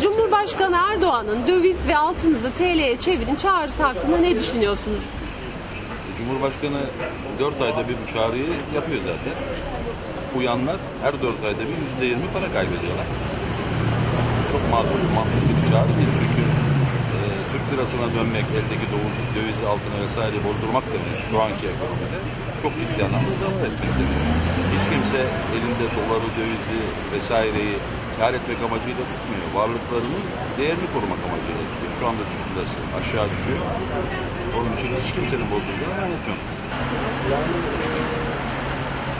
Cumhurbaşkanı Erdoğan'ın döviz ve altınızı TL'ye çevirin çağrısı hakkında ne düşünüyorsunuz? Cumhurbaşkanı 4 ayda bir bu çağrıyı yapıyor zaten. Uyanlar her 4 ayda bir %20 para kaybediyorlar. Çok makul, mantıklı bir çağrı değil. Çünkü e, Türk lirasına dönmek, eldeki döviz, dövizi altına vesaire bozdurmak demek şu anki ekonomide çok ciddi anlamda zarar etmek demek. Hiç kimse elinde doları, dövizi vesaireyi kar etmek amacıyla tutmuyor. Varlıklarının değerini korumak amacıyla tutuyor. Şu anda Türk lirası aşağı düşüyor. Onun için hiç kimsenin bozulduğunu zannetmiyorum. Yani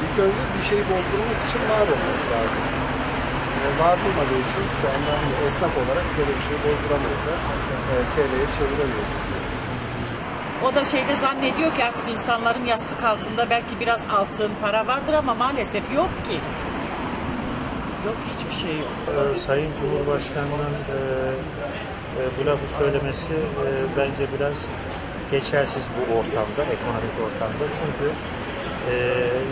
ilk önce bir şeyi bozdurmak için var olması lazım. E, var olmadığı için şu anda hani esnaf olarak böyle bir şeyi bozduramıyoruz da e, TL'ye çeviremiyoruz. O da şeyde zannediyor ki artık insanların yastık altında belki biraz altın, para vardır ama maalesef yok ki. Yok hiçbir şey yok. Ee, Sayın Cumhurbaşkanı'nın e, e, bu lafı söylemesi e, bence biraz geçersiz bu ortamda, ekonomik ortamda. Çünkü e,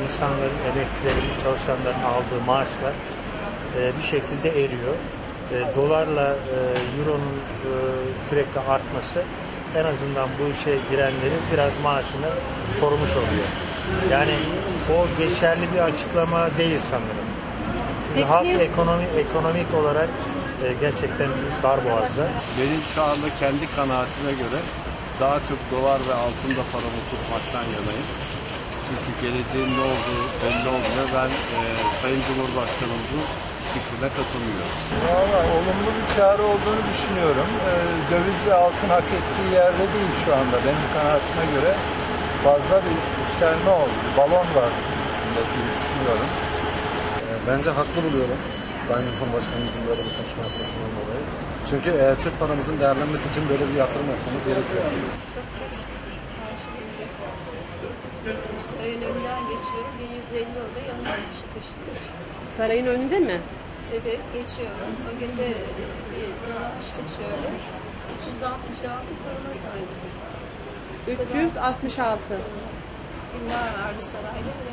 insanların, emeklilerin, çalışanların aldığı maaşlar e, bir şekilde eriyor. E, dolarla e, euronun e, sürekli artması en azından bu işe girenlerin biraz maaşını korumuş oluyor. Yani o geçerli bir açıklama değil sanırım. Peki- halk ekonomi ekonomik olarak e, gerçekten darboğazda. Benim şu anda kendi kanaatime göre daha çok dolar ve altında paramı tutmaktan yanayım. Çünkü geleceğin ne olduğu belli olmuyor. Ben e, Sayın Cumhurbaşkanımızın fikrine katılmıyorum. Valla olumlu bir çağrı olduğunu düşünüyorum. E, döviz ve altın hak ettiği yerde değil şu anda. Benim kanaatime göre fazla bir yükselme oldu. Bir balon var üstünde diye düşünüyorum. Bence haklı buluyorum Sayın Cumhurbaşkanımızın böyle bir konuşma yapmasından dolayı. Çünkü e, Türk paramızın değerlenmesi için böyle bir yatırım yapmamız gerekiyor. Çok lüks. Sarayın önünden geçiyorum. 1150 oda şıkır şıkır. Sarayın önünde mi? Evet geçiyorum. O gün de bir dolaştık şöyle. 366 koruma sahibi. 366. Kimler vardı sarayda.